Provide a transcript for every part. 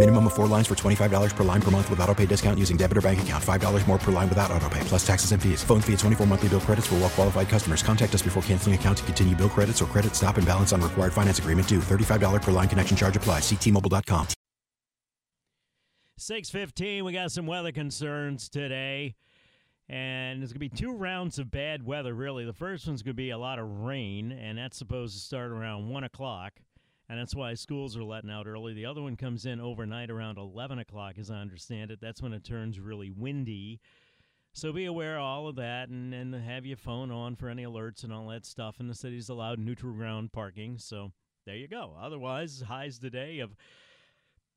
Minimum of four lines for $25 per line per month with auto pay discount using debit or bank account. $5 more per line without auto pay, plus taxes and fees. Phone fee at 24 monthly bill credits for well qualified customers. Contact us before canceling account to continue bill credits or credit stop and balance on required finance agreement due. $35 per line connection charge applies. Ctmobile.com. 615, we got some weather concerns today. And there's going to be two rounds of bad weather, really. The first one's going to be a lot of rain, and that's supposed to start around 1 o'clock. And that's why schools are letting out early. The other one comes in overnight around 11 o'clock, as I understand it. That's when it turns really windy. So be aware of all of that and, and have your phone on for any alerts and all that stuff. And the city's allowed neutral ground parking. So there you go. Otherwise, highs today of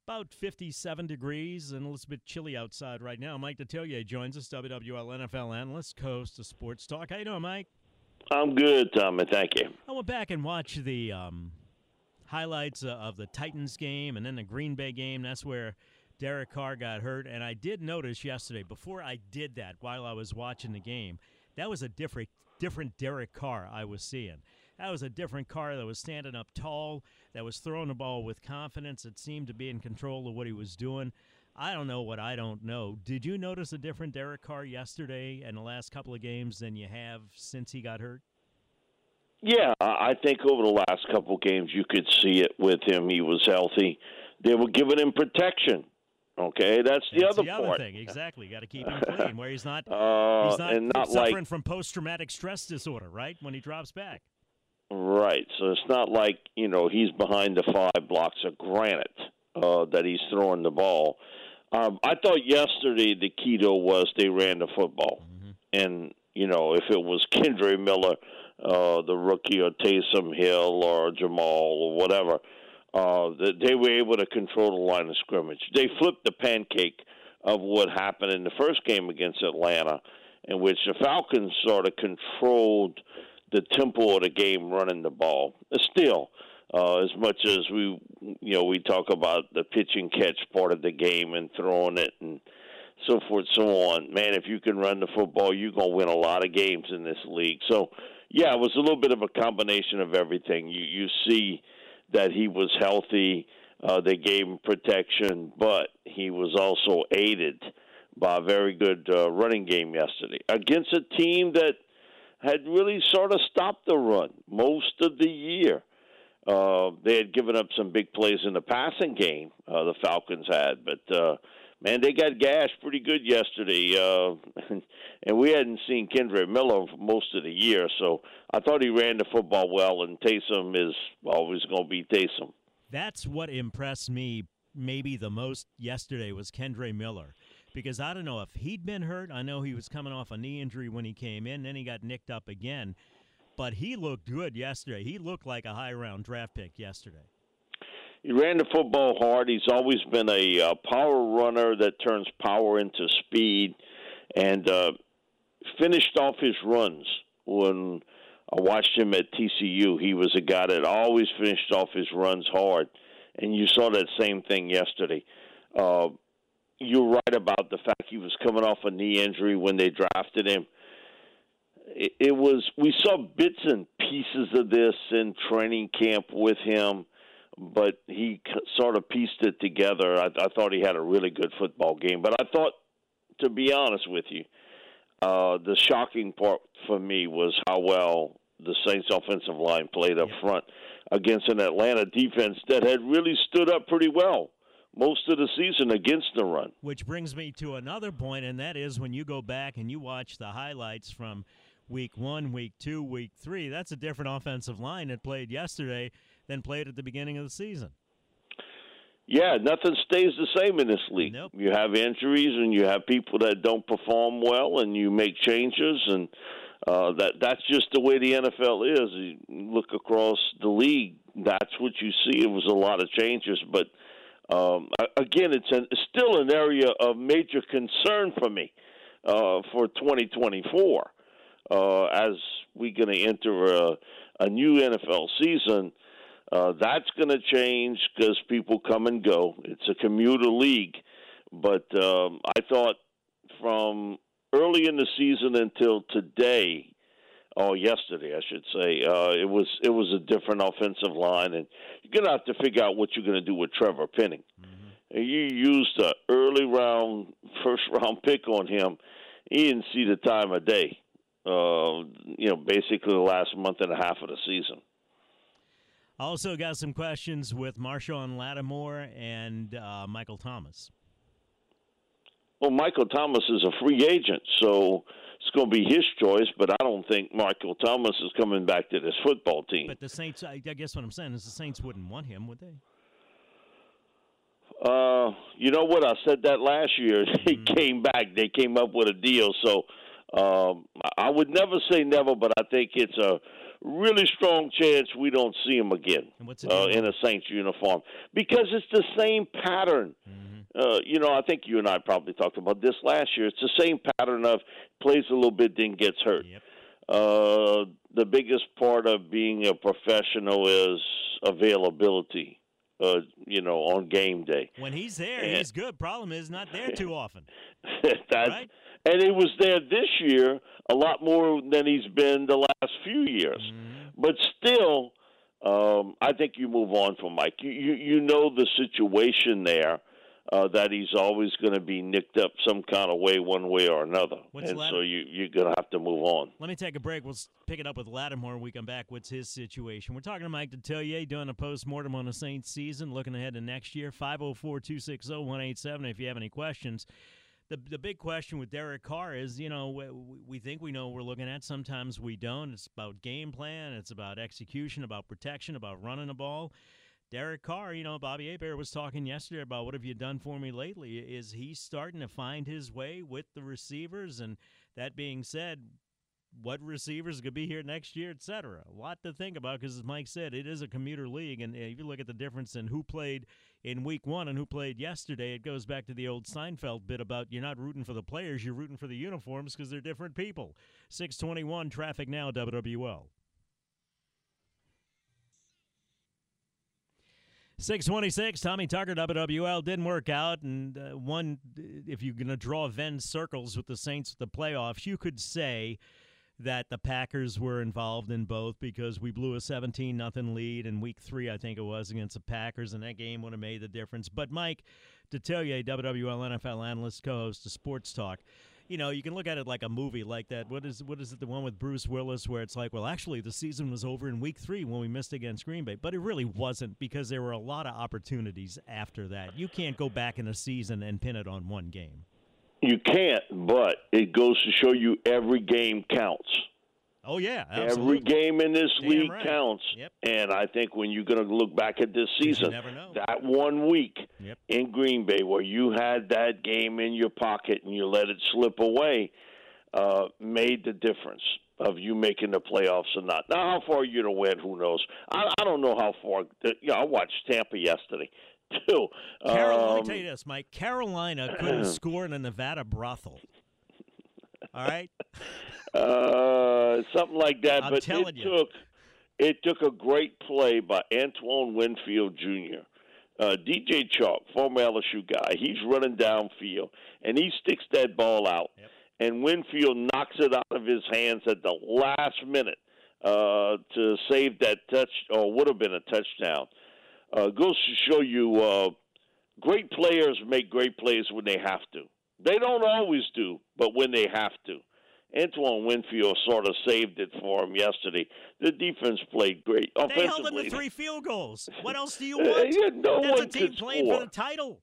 about 57 degrees and a little bit chilly outside right now. Mike Detillier joins us, WWL NFL analyst, host of Sports Talk. How you doing, Mike? I'm good, Tommy. Thank you. I went back and watched the um, highlights uh, of the Titans game and then the Green Bay game. That's where Derek Carr got hurt. And I did notice yesterday, before I did that, while I was watching the game, that was a different, different Derek Carr I was seeing. That was a different Carr that was standing up tall, that was throwing the ball with confidence, that seemed to be in control of what he was doing. I don't know what I don't know. Did you notice a different Derek Carr yesterday and the last couple of games than you have since he got hurt? Yeah, I think over the last couple of games you could see it with him. He was healthy. They were giving him protection. Okay, that's the That's other the other part. thing. Exactly. Got to keep him clean where he's not, Uh, he's not, not suffering like from post traumatic stress disorder, right? When he drops back. right. So it's not like you know he's behind the five blocks of granite uh, that he's throwing the ball. Um, I thought yesterday the key to was they ran the football, and you know if it was Kendre Miller, uh, the rookie, or Taysom Hill, or Jamaal, or whatever, uh, they were able to control the line of scrimmage. They flipped the pancake of what happened in the first game against Atlanta, in which the Falcons sort of controlled the tempo of the game running the ball. Still, uh, as much as we, you know, we talk about the pitch and catch part of the game and throwing it and so forth, so on. Man, if you can run the football, you're gonna win a lot of games in this league. So, yeah, it was a little bit of a combination of everything. You you see that he was healthy. Uh, they gave him protection, but he was also aided by a very good uh, running game yesterday against a team that had really sort of stopped the run most of the year. Uh, they had given up some big plays in the passing game. Uh, the Falcons had, but uh, man, they got gashed pretty good yesterday. Uh, and we hadn't seen Kendre Miller for most of the year, so I thought he ran the football well. And Taysom is always going to be Taysom. That's what impressed me maybe the most yesterday was Kendre Miller. Because I don't know if he'd been hurt. I know he was coming off a knee injury when he came in, then he got nicked up again. But he looked good yesterday. He looked like a high round draft pick yesterday. He ran the football hard. He's always been a uh, power runner that turns power into speed, and uh, finished off his runs. When I watched him at TCU, he was a guy that always finished off his runs hard, and you saw that same thing yesterday. Uh, you're right about the fact he was coming off a knee injury when they drafted him. It, it was we saw bits and pieces of this in training camp with him but he sort of pieced it together. I, I thought he had a really good football game. But I thought, to be honest with you, uh, the shocking part for me was how well the Saints' offensive line played up front against an Atlanta defense that had really stood up pretty well most of the season against the run. Which brings me to another point, and that is when you go back and you watch the highlights from week one, week two, week three, that's a different offensive line that played yesterday than played at the beginning of the season. Yeah, nothing stays the same in this league. Nope. You have injuries, and you have people that don't perform well, and you make changes, and uh, that that's just the way the NFL is. You look across the league, that's what you see. It was a lot of changes, but um, again, it's, an, it's still an area of major concern for me uh, for 2024 uh, as we're going to enter a, a new NFL season. Uh, that's going to change because people come and go. It's a commuter league, but um, I thought from early in the season until today, oh yesterday I should say, uh, it was it was a different offensive line, and you're gonna have to figure out what you're gonna do with Trevor Penning. Mm-hmm. You used an early round, first round pick on him. He didn't see the time of day. Uh, you know, basically the last month and a half of the season. Also, got some questions with Marshon Lattimore and uh, Michael Thomas. Well, Michael Thomas is a free agent, so it's going to be his choice. But I don't think Michael Thomas is coming back to this football team. But the Saints, I guess what I'm saying is the Saints wouldn't want him, would they? Uh, you know what? I said that last year. They mm-hmm. came back. They came up with a deal. So um, I would never say never, but I think it's a really strong chance we don't see him again uh, in a Saints uniform because it's the same pattern. Mm-hmm. Uh, you know, I think you and I probably talked about this last year. It's the same pattern of plays a little bit, then gets hurt. Yep. Uh, the biggest part of being a professional is availability. Uh, you know, on game day. When he's there, and, he's good. Problem is, not there too often. that's right? And he was there this year a lot more than he's been the last few years. Mm-hmm. But still, um, I think you move on from Mike. You you, you know the situation there. Uh, that he's always going to be nicked up some kind of way, one way or another, What's and Lat- so you you're going to have to move on. Let me take a break. We'll pick it up with Lattimore when we come back. What's his situation? We're talking to Mike Detillier doing a post mortem on the Saints season, looking ahead to next year. 504 260 187 if you have any questions the the big question with Derek Carr is, you know, we, we think we know we're looking at. Sometimes we don't. It's about game plan. It's about execution, about protection, about running the ball. Derek Carr, you know, Bobby Hebert was talking yesterday about what have you done for me lately? Is he starting to find his way with the receivers? And that being said, what receivers could be here next year, et cetera. A lot to think about because, as Mike said, it is a commuter league. And if you look at the difference in who played in week one and who played yesterday, it goes back to the old Seinfeld bit about you're not rooting for the players, you're rooting for the uniforms because they're different people. 621 traffic now, WWL. 626, Tommy Tucker, WWL, didn't work out. And uh, one, if you're going to draw Venn circles with the Saints, the playoffs, you could say that the Packers were involved in both because we blew a 17 nothing lead in week three, I think it was, against the Packers, and that game would have made the difference. But Mike Detillier, WWL NFL analyst, co-host of Sports Talk, you know, you can look at it like a movie like that. What is what is it? The one with Bruce Willis, where it's like, well, actually, the season was over in week three when we missed against Green Bay, but it really wasn't because there were a lot of opportunities after that. You can't go back in a season and pin it on one game. You can't, but it goes to show you every game counts. Oh yeah, absolutely. every game in this Damn league right. counts. Yep. And I think when you're going to look back at this season, that one week yep. in Green Bay where you had that game in your pocket and you let it slip away, uh, made the difference of you making the playoffs or not. Now, how far you're going to win, who knows? I, I don't know how far. You know, I watched Tampa yesterday too. Carol, um, let me tell you this, Mike. Carolina couldn't score in a Nevada brothel. All right. Uh, something like that. I'm but telling it you. took it took a great play by Antoine Winfield Jr. Uh, DJ Chark, former LSU guy, he's running downfield and he sticks that ball out, Yep. and Winfield knocks it out of his hands at the last minute uh, to save that touch, or would have been a touchdown. Uh, goes to show you, uh, great players make great plays when they have to. They don't always do, but when they have to. Antoine Winfield sort of saved it for him yesterday. The defense played great. They held them to three field goals. What else do you want? yeah, no That's one a team playing score. for the title,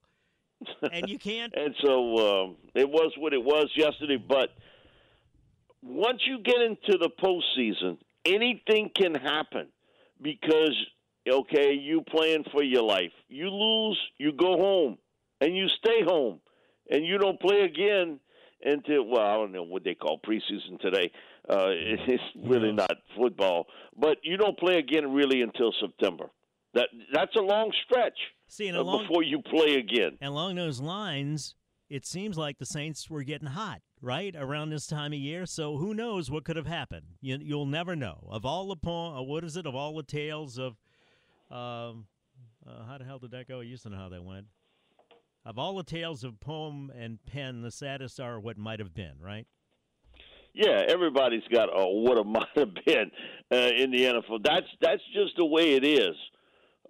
and you can't. and so um, it was what it was yesterday. But once you get into the postseason, anything can happen because okay, you playing for your life. You lose, you go home, and you stay home, and you don't play again until well, I don't know what they call preseason today. Uh, it's really not football, but you don't play again really until September. That that's a long stretch. See, and uh, along, before you play again. And along those lines, it seems like the Saints were getting hot right around this time of year. So who knows what could have happened? You, you'll never know. Of all the what is it? Of all the tales of, um, uh, how the hell did that go? You used to know how that went. Of all the tales of poem and pen, the saddest are what might have been. Right? Yeah, everybody's got a what it might have been uh, in the NFL. That's that's just the way it is.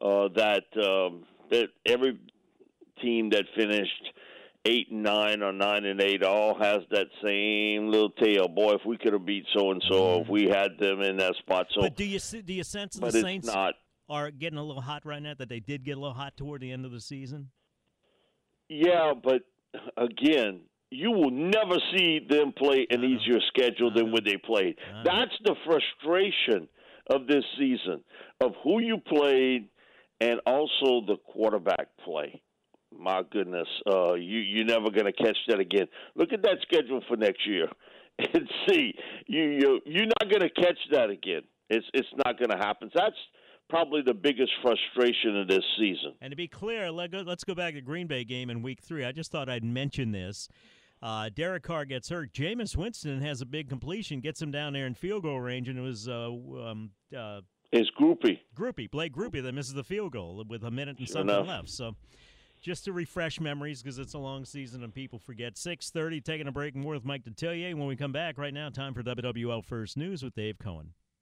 Uh, that um, that every team that finished eight and nine or nine and eight all has that same little tale. Boy, if we could have beat so and so, if we had them in that spot. So, but do you see, do you sense the but Saints it's not. Are getting a little hot right now? That they did get a little hot toward the end of the season. Yeah, but again, you will never see them play an easier schedule than when they played. That's the frustration of this season of who you played and also the quarterback play. My goodness, uh, you you're never going to catch that again. Look at that schedule for next year, and see you you you're not going to catch that again. It's it's not going to happen. That's probably the biggest frustration of this season. And to be clear, let go, let's go back to Green Bay game in Week Three. I just thought I'd mention this. Uh, Derek Carr gets hurt. Jameis Winston has a big completion, gets him down there in field goal range, and it was uh, um, uh, It's Grupe. Grupe, Blake Grupe, that misses the field goal with a minute and Sure something enough. left. So, just to refresh memories because it's a long season and people forget. Six thirty, taking a break. More with Mike Detillier. When we come back, right now, time for WWL First News with Dave Cohen.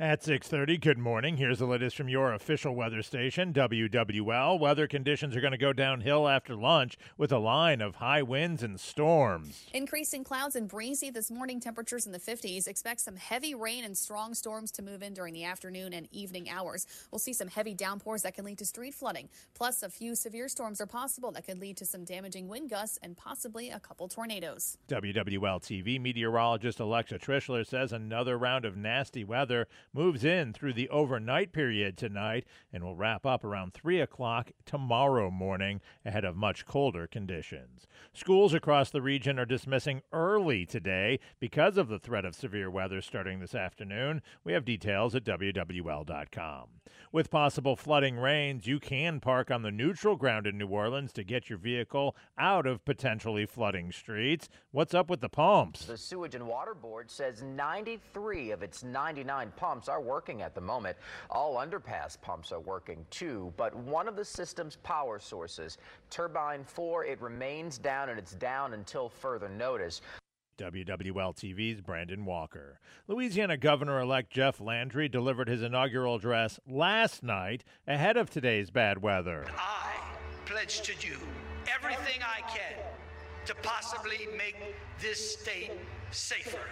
At 6:30, good morning. Here's the latest from your official weather station, WWL. Weather conditions are going to go downhill after lunch with a line of high winds and storms. Increasing clouds and breezy this morning, temperatures in the 50s. Expect some heavy rain and strong storms to move in during the afternoon and evening hours. We'll see some heavy downpours that can lead to street flooding. Plus, a few severe storms are possible that could lead to some damaging wind gusts and possibly a couple tornadoes. WWL TV meteorologist Alexa Trischler says another round of nasty weather moves in through the overnight period tonight and will wrap up around 3 o'clock tomorrow morning ahead of much colder conditions. Schools across the region are dismissing early today because of the threat of severe weather starting this afternoon. We have details at WWL.com. With possible flooding rains, you can park on the neutral ground in New Orleans to get your vehicle out of potentially flooding streets. What's up with the pumps? The Sewage and Water Board says 93 of its 99 pumps are working at the moment. All underpass pumps are working too, but one of the system's power sources, turbine 4, it remains down and it's down until further notice. WWL TV's Brandon Walker. Louisiana Governor elect Jeff Landry delivered his inaugural address last night ahead of today's bad weather. I pledge to do everything I can to possibly make this state safer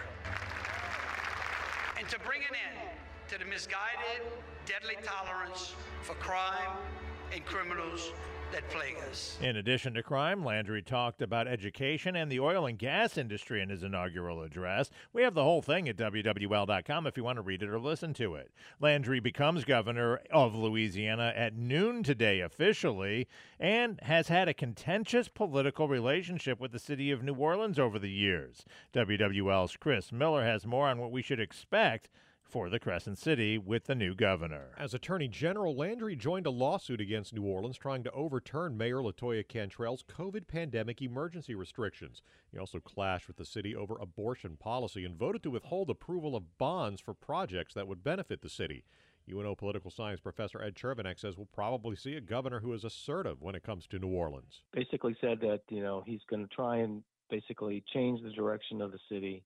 and to bring an end to the misguided, deadly tolerance for crime and criminals that plague us. In addition to crime, Landry talked about education and the oil and gas industry in his inaugural address. We have the whole thing at WWL.com if you want to read it or listen to it. Landry becomes governor of Louisiana at noon today officially and has had a contentious political relationship with the city of New Orleans over the years. WWL's Chris Miller has more on what we should expect for the Crescent City with the new governor. As Attorney General, Landry joined a lawsuit against New Orleans trying to overturn Mayor Latoya Cantrell's COVID pandemic emergency restrictions. He also clashed with the city over abortion policy and voted to withhold approval of bonds for projects that would benefit the city. UNO political science professor Ed Chervenak says we'll probably see a governor who is assertive when it comes to New Orleans. Basically said that, you know, he's going to try and basically change the direction of the city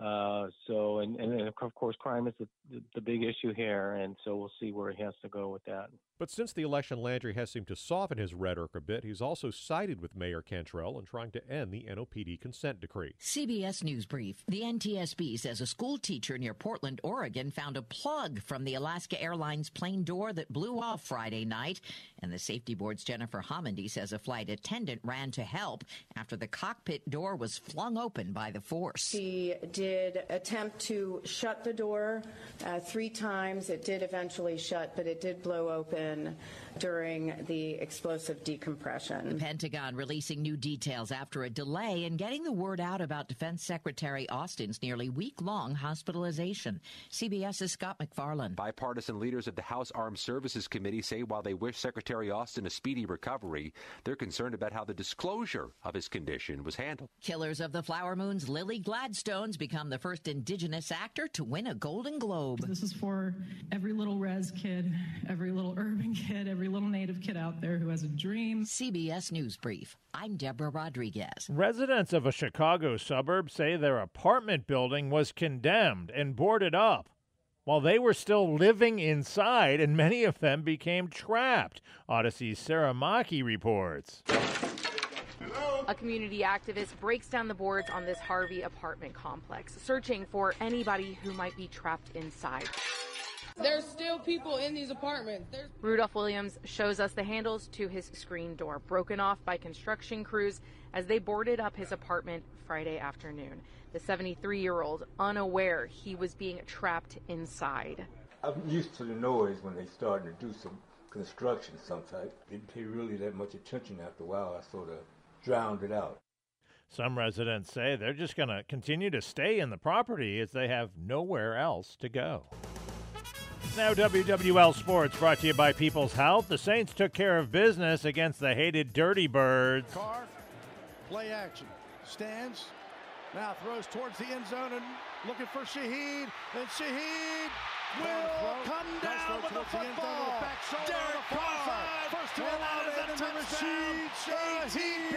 uh, so, and, and of course, crime is the, the, the, big issue here, and so we'll see where he has to go with that. But since the election, Landry has seemed to soften his rhetoric a bit. He's also sided with Mayor Cantrell in trying to end the NOPD consent decree. CBS News Brief. The NTSB says a school teacher near Portland, Oregon, found a plug from the Alaska Airlines plane door that blew off Friday night. And the safety board's Jennifer Homendy says a flight attendant ran to help after the cockpit door was flung open by the force. She did attempt to shut the door uh, three times. It did eventually shut, but it did blow open during the explosive decompression. The Pentagon releasing new details after a delay in getting the word out about Defense Secretary Austin's nearly week long hospitalization. CBS's Scott MacFarlane. Bipartisan leaders of the House Armed Services Committee say while they wish Secretary Austin a speedy recovery, they're concerned about how the disclosure of his condition was handled. Killers of the Flower Moon's Lily Gladstone's become the first Indigenous actor to win a Golden Globe. This is for every little res kid, every little urban kid, every little native kid out there who has a dream. CBS News Brief. I'm Deborah Rodriguez. Residents of a Chicago suburb say their apartment building was condemned and boarded up while they were still living inside, and many of them became trapped. Audacy's Sarah Maki reports. A community activist breaks down the boards on this Harvey apartment complex, searching for anybody who might be trapped inside. There's still people in these apartments. There's- Rudolph Williams shows us the handles to his screen door, broken off by construction crews as they boarded up his apartment Friday afternoon. The 73 year old, unaware he was being trapped inside. I'm used to the noise when they starting to do some construction some type. Didn't pay really that much attention after a while. I sort of drowned it out. Some residents say they're just going to continue to stay in the property as they have nowhere else to go. Now, WWL Sports brought to you by People's Health. The Saints took care of business against the hated Dirty Birds. Carr, play action. Stands, now throws towards the end zone and looking for Shaheed. And Shaheed will come down with the football. The Derek Carr, first to allow it is a touchdown. Shaheed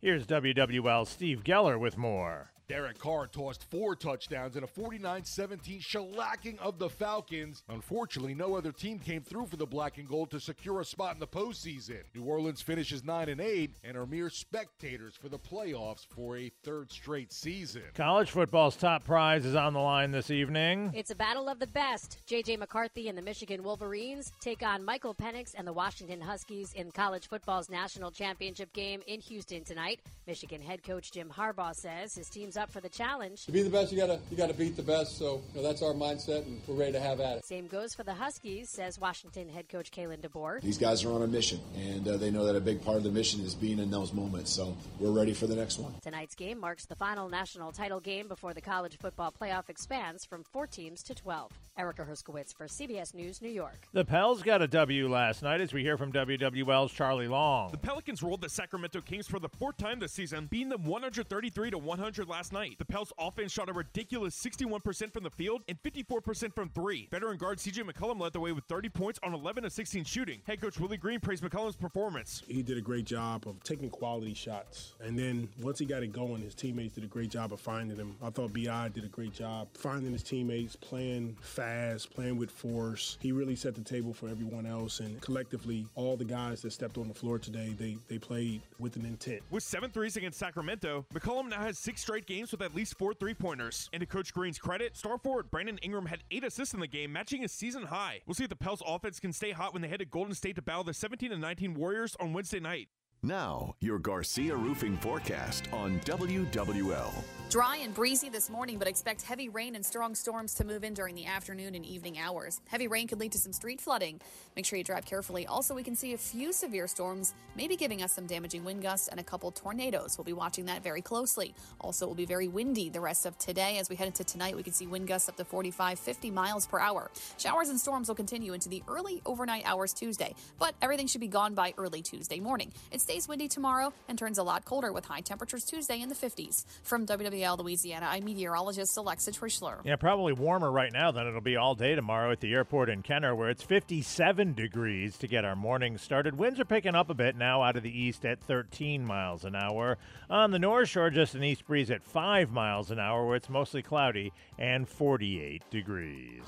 Here's WWL Steve Geller with more. Derek Carr tossed four touchdowns in a 49 17 shellacking of the Falcons. Unfortunately, no other team came through for the black and gold to secure a spot in the postseason. New Orleans finishes 9 and 8 and are mere spectators for the playoffs for a third straight season. College football's top prize is on the line this evening. It's a battle of the best. J.J. McCarthy and the Michigan Wolverines take on Michael Penix and the Washington Huskies in college football's national championship game in Houston tonight. Michigan head coach Jim Harbaugh says his team's up for the challenge. To be the best, you gotta you gotta beat the best. So you know, that's our mindset, and we're ready to have at it. Same goes for the Huskies, says Washington head coach Kalen DeBoer. These guys are on a mission, and uh, they know that a big part of the mission is being in those moments. So we're ready for the next one. Tonight's game marks the final national title game before the college football playoff expands from four teams to 12. Erica Herskowitz for CBS News, New York. The Pels got a W last night, as we hear from WWL's Charlie Long. The Pelicans rolled the Sacramento Kings for the fourth time this season, beating them 133 to 100 last last night. The Pels offense shot a ridiculous 61% from the field and 54% from three. Veteran guard CJ McCollum led the way with 30 points on 11 of 16 shooting. Head coach Willie Green praised McCollum's performance. He did a great job of taking quality shots. And then once he got it going, his teammates did a great job of finding him. I thought BI did a great job finding his teammates, playing fast, playing with force. He really set the table for everyone else. And collectively, all the guys that stepped on the floor today, they, they played with an intent. With seven threes against Sacramento, McCollum now has six straight games with at least four three pointers. And to Coach Green's credit, star forward Brandon Ingram had eight assists in the game, matching his season high. We'll see if the Pels offense can stay hot when they head to Golden State to battle the 17 19 Warriors on Wednesday night. Now, your Garcia Roofing forecast on WWL. Dry and breezy this morning, but expect heavy rain and strong storms to move in during the afternoon and evening hours. Heavy rain could lead to some street flooding. Make sure you drive carefully. Also, we can see a few severe storms, maybe giving us some damaging wind gusts and a couple tornadoes. We'll be watching that very closely. Also, it will be very windy the rest of today. As we head into tonight, we can see wind gusts up to 45, 50 miles per hour. Showers and storms will continue into the early overnight hours Tuesday, but everything should be gone by early Tuesday morning. It stays windy tomorrow and turns a lot colder with high temperatures Tuesday in the 50s. From WWL Louisiana, I'm meteorologist Alexa Trischler. Yeah, probably warmer right now than it'll be all day tomorrow at the airport in Kenner, where it's 57 degrees to get our morning started. Winds are picking up a bit now out of the east at 13 miles an hour. On the North Shore, just an east breeze at 5 miles an hour, where it's mostly cloudy and 48 degrees.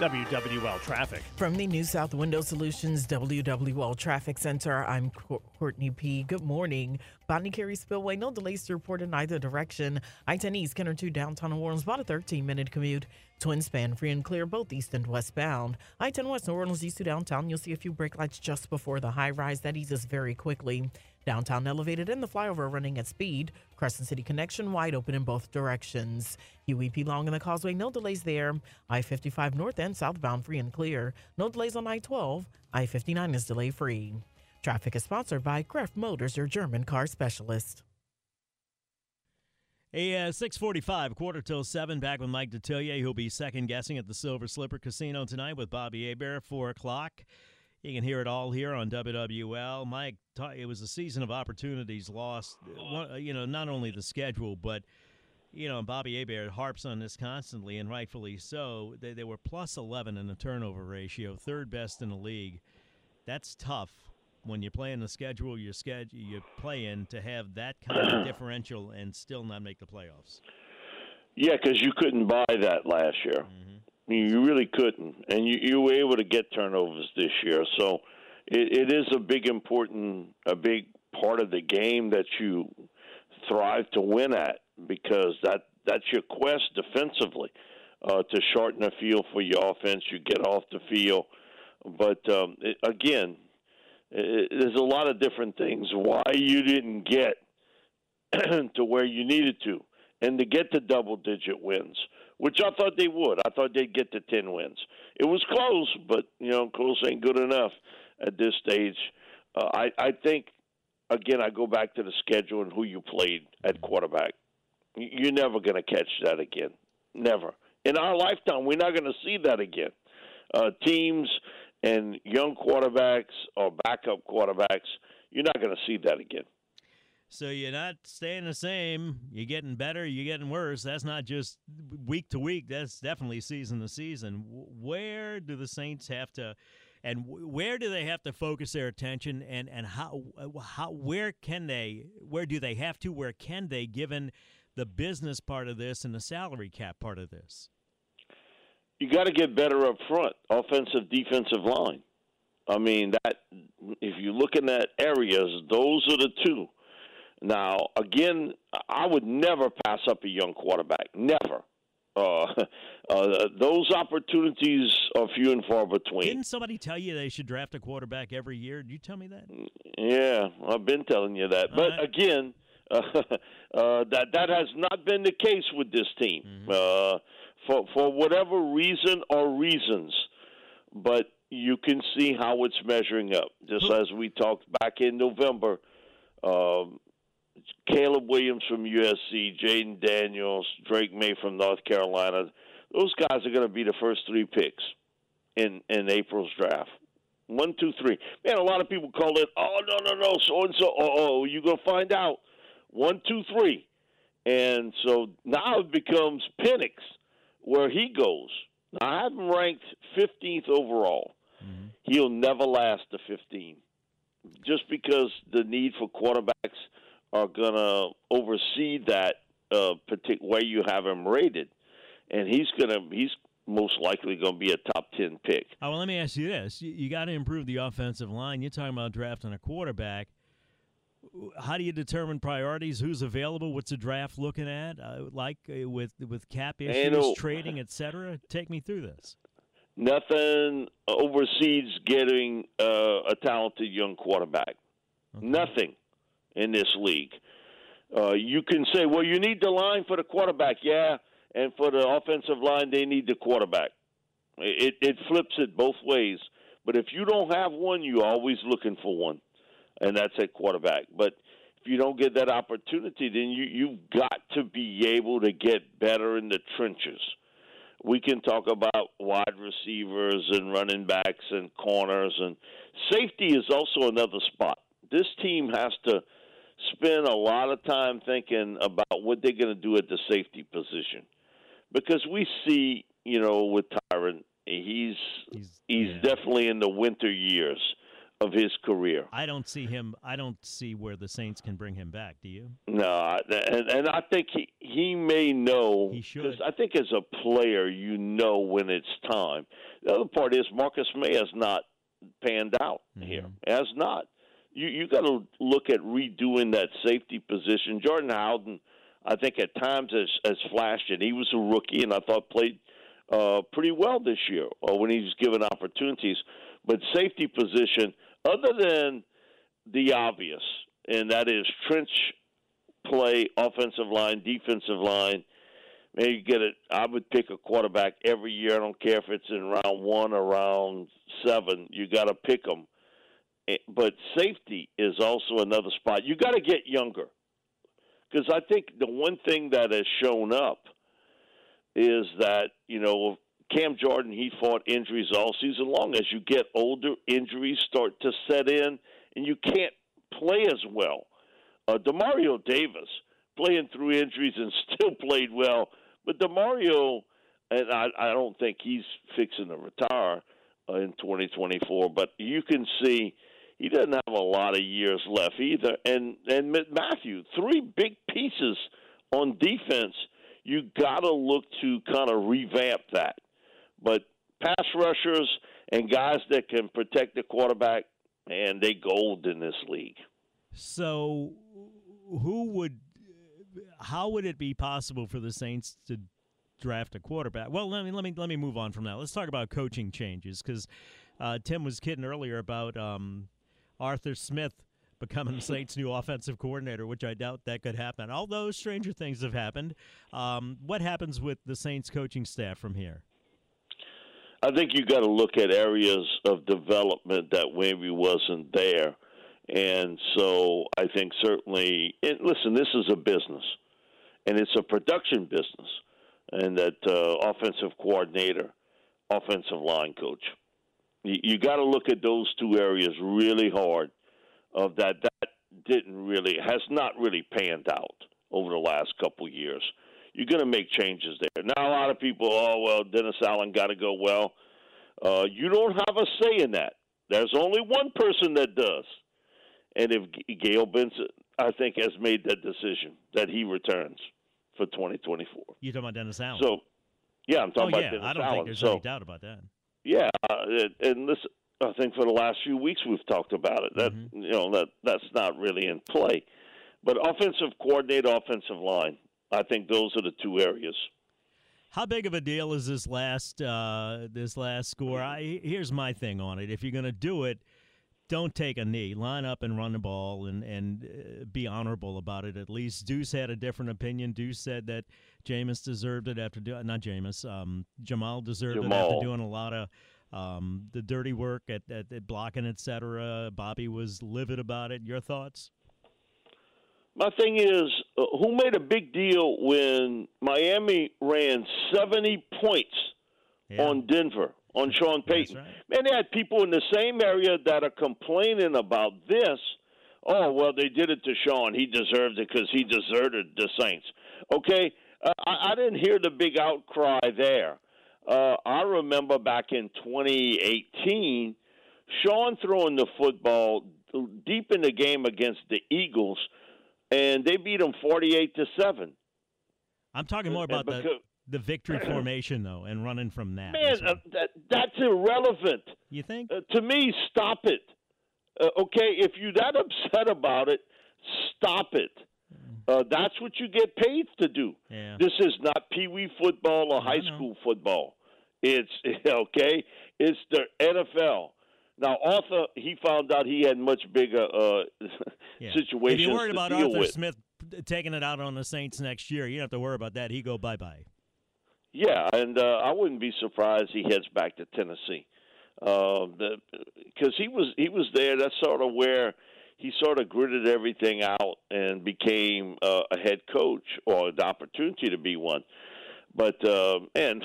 WWL traffic. From the New South Window Solutions WWL Traffic Center, I'm Courtney P. Good morning. Bonnet Carré Spillway, no delays to report in either direction. I 10 East, Kenner 2 downtown New Orleans, about a 13 minute commute. Twin span free and clear both east and westbound. I 10 West, New Orleans east to downtown, you'll see a few brake lights just before the high rise. That eases very quickly. Downtown elevated and the flyover running at speed. Crescent City connection wide open in both directions. UEP long in the causeway, no delays there. I 55 north and southbound free and clear. No delays on I 12. I 59 is delay free. Traffic is sponsored by Kraft Motors, your German car specialist. A uh, 645, quarter till 7, back with Mike Detillier. He'll be second guessing at the Silver Slipper Casino tonight with Bobby Hebert, 4 o'clock. You can hear it all here on WWL. Mike, it was a season of opportunities lost. Uh, you know, not only the schedule, but you know, Bobby Hebert harps on this constantly, and rightfully so. They, they were plus 11 in the turnover ratio, third best in the league. That's tough when you play in the schedule you're schedule you play in to have that kind of differential and still not make the playoffs. Yeah, because you couldn't buy that last year. Mm-hmm. You really couldn't, and you, you were able to get turnovers this year. So it, it is a big important, a big part of the game that you thrive to win at because that that's your quest defensively uh, to shorten the field for your offense. You get off the field, but um, it, again, it, there's a lot of different things why you didn't get to where you needed to, and to get to double digit wins which I thought they would. I thought they'd get to 10 wins. It was close, but, you know, close ain't good enough at this stage. Uh, I, I think, again, I go back to the schedule and who you played at quarterback. You're never going to catch that again. Never. In our lifetime, we're not going to see that again. Uh, teams and young quarterbacks or backup quarterbacks, you're not going to see that again. So you're not staying the same. You're getting better. You're getting worse. That's not just week to week. That's definitely season to season. Where do the Saints have to, and where do they have to focus their attention? And and how uh, how where can they? Where do they have to? Where can they? Given the business part of this and the salary cap part of this. You got to get better up front, offensive, defensive line. I mean that. If you look in that areas, those are the two now, again, I would never pass up a young quarterback. Never. Uh, uh, those opportunities are few and far between. Didn't somebody tell you they should draft a quarterback every year? Did you tell me that? Yeah, I've been telling you that. All but right. again, uh, uh, that that has not been the case with this team mm-hmm. uh, for for whatever reason or reasons. But you can see how it's measuring up. Just as we talked back in November, um, Caleb Williams from USC, Jayden Daniels, Drake Maye from North Carolina. Those guys are going to be the first three picks in in April's draft. One, two, three. Man, a lot of people call it. Oh no, no, no. So and so. Oh, oh, you're going to find out. One, two, three. And so now it becomes Penix where he goes. Now, I have him ranked 15th overall. Mm-hmm. He'll never last the 15, just because the need for quarterbacks are going to oversee that uh, particular way you have him rated, and he's going to he's most likely going to be a top 10 pick. Oh, well, let me ask you this. You, you got to improve the offensive line. You're talking about drafting a quarterback how do you determine priorities? Who's available? What's the draft looking at? Uh, like uh, with with cap issues, no, trading, etc. Take me through this. Nothing oversees getting uh, a talented young quarterback. Okay. Nothing in this league. Uh, you can say, well, you need the line for the quarterback, yeah, and for the offensive line, they need the quarterback. It, it flips it both ways. But if you don't have one, you're always looking for one and that's at quarterback. But if you don't get that opportunity, then you you've got to be able to get better in the trenches. We can talk about wide receivers and running backs and corners and safety is also another spot. This team has to spend a lot of time thinking about what they're going to do at the safety position because we see, you know, with Tyrann, he's he's, he's yeah. definitely in the winter years of his career. I don't see him. I don't see where the Saints can bring him back. Do you? No, and, and I think he he may know. He should. I think as a player, you know when it's time. The other part is Marcus Maye has not panned out mm-hmm. here. Has not. You you got to look at redoing that safety position. Jordan Howden, I think at times has has flashed, and he was a rookie, and I thought played uh, pretty well this year uh, when he was given opportunities. But safety position other than the obvious, and that is trench play, offensive line, defensive line. Maybe get it. I would pick a quarterback every year. I don't care if it's in round one or round seven. You got to pick them. But safety is also another spot. You got to get younger, because I think the one thing that has shown up is that you know Cam Jordan, he fought injuries all season long. As you get older, injuries start to set in, and you can't play as well. Uh, Demario Davis playing through injuries and still played well, but Demario, and I, I don't think he's fixing to retire uh, in 2024. But you can see he doesn't have a lot of years left either. And and Mathieu, three big pieces on defense. You got to look to kind of revamp that. But pass rushers and guys that can protect the quarterback, and they gold in this league. So, who would? How would it be possible for the Saints to draft a quarterback? Well, let me let me let me move on from that. Let's talk about coaching changes because uh, Tim was kidding earlier about um, Arthur Smith becoming the Saints' new offensive coordinator, which I doubt that could happen. Although stranger things have happened. Um, what happens with the Saints coaching staff from here? I think you got to look at areas of development that maybe wasn't there. And so I think certainly, and listen, this is a business, and it's a production business, and that uh, offensive coordinator, offensive line coach, you, you got to look at those two areas really hard. Of that, that didn't really has not really panned out over the last couple years you're going to make changes there. Now, a lot of people, oh, well, Dennis Allen got to go. Well, uh, you don't have a say in that. There's only one person that does. And if Gayle Benson, I think, has made that decision that he returns for 2024. You're talking about Dennis Allen? So, yeah, I'm talking oh, about yeah. Dennis Allen. I don't Allen. think there's so, any doubt about that. Yeah, and this I think for the last few weeks we've talked about it. That mm-hmm. you know that that's not really in play. But offensive coordinator, offensive line, I think those are the two areas. How big of a deal is this last uh, this last score? I, here's my thing on it: if you're going to do it, don't take a knee. Line up and run the ball, and and uh, be honorable about it. At least Deuce had a different opinion. Deuce said that Jameis deserved it after doing not Jameis. Um, Jamaal deserved Jamaal. it after doing a lot of um, the dirty work at, at, at blocking, etc. Bobby was livid about it. Your thoughts? my thing is, uh, who made a big deal when Miami ran 70 points yeah. on Denver, on Sean Payton? Right. Man, they had people in the same area that are complaining about this. Oh, well, they did it to Sean. He deserved it because he deserted the Saints. Okay, uh, I, I didn't hear the big outcry there. Uh, I remember back in 2018, Sean throwing the football deep in the game against the Eagles, and they beat them 48 to seven. I'm talking more about the the victory formation though, and running from that. Man, uh, that that's irrelevant. You think? Uh, to me, stop it. Uh, okay, if you're that upset about it, stop it. Uh, that's what you get paid to do. Yeah. This is not pee wee football or high school football. It's okay. It's the NFL. Now, Arthur, he found out he had much bigger uh, Yeah. situations If you're worried about Arthur with. Smith taking it out on the Saints next year, you don't have to worry about that. He go bye bye. Yeah, and uh, I wouldn't be surprised he heads back to Tennessee, because he was he was there. That's sort of where he sort of gritted everything out and became uh, a head coach or the opportunity to be one. But uh, and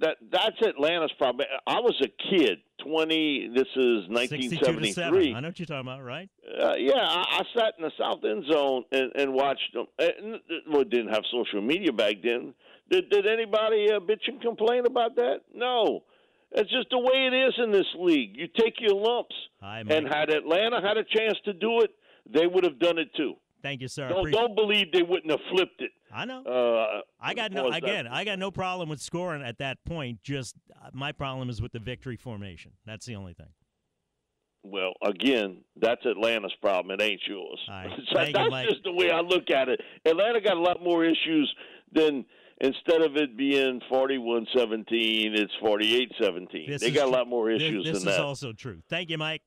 that that's Atlanta's problem. I was a kid, twenty. This is 62 1973. I know what you're talking about, right? Uh, yeah, I, I sat in the south end zone and, and watched them. And, well, didn't have social media back then. Did, did anybody uh, bitch and complain about that? No. That's just the way it is in this league. You take your lumps. Hi, and had Atlanta had a chance to do it, they would have done it too. Thank you, sir. Don't, don't believe they wouldn't have flipped it. I know. Uh, I got no was that- again. I got no problem with scoring at that point. Just uh, my problem is with the victory formation. That's the only thing. Well, again, that's Atlanta's problem. It ain't yours. So Thank you, that's just the way I look at it. Atlanta got a lot more issues than instead of it being 41-17, it's 48-17. This They is got a lot more This- issues This, than is that. also true. Thank you, Mike.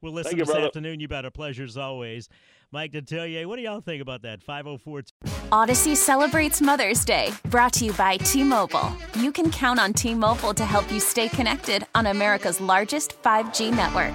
We'll listen Thank you, this brother. afternoon. You better pleasure as always. Mike Detillier, what do y'all think about that? 504 Audacy celebrates Mother's Day, brought to you by T Mobile. You can count on T Mobile to help you stay connected on America's largest 5G network.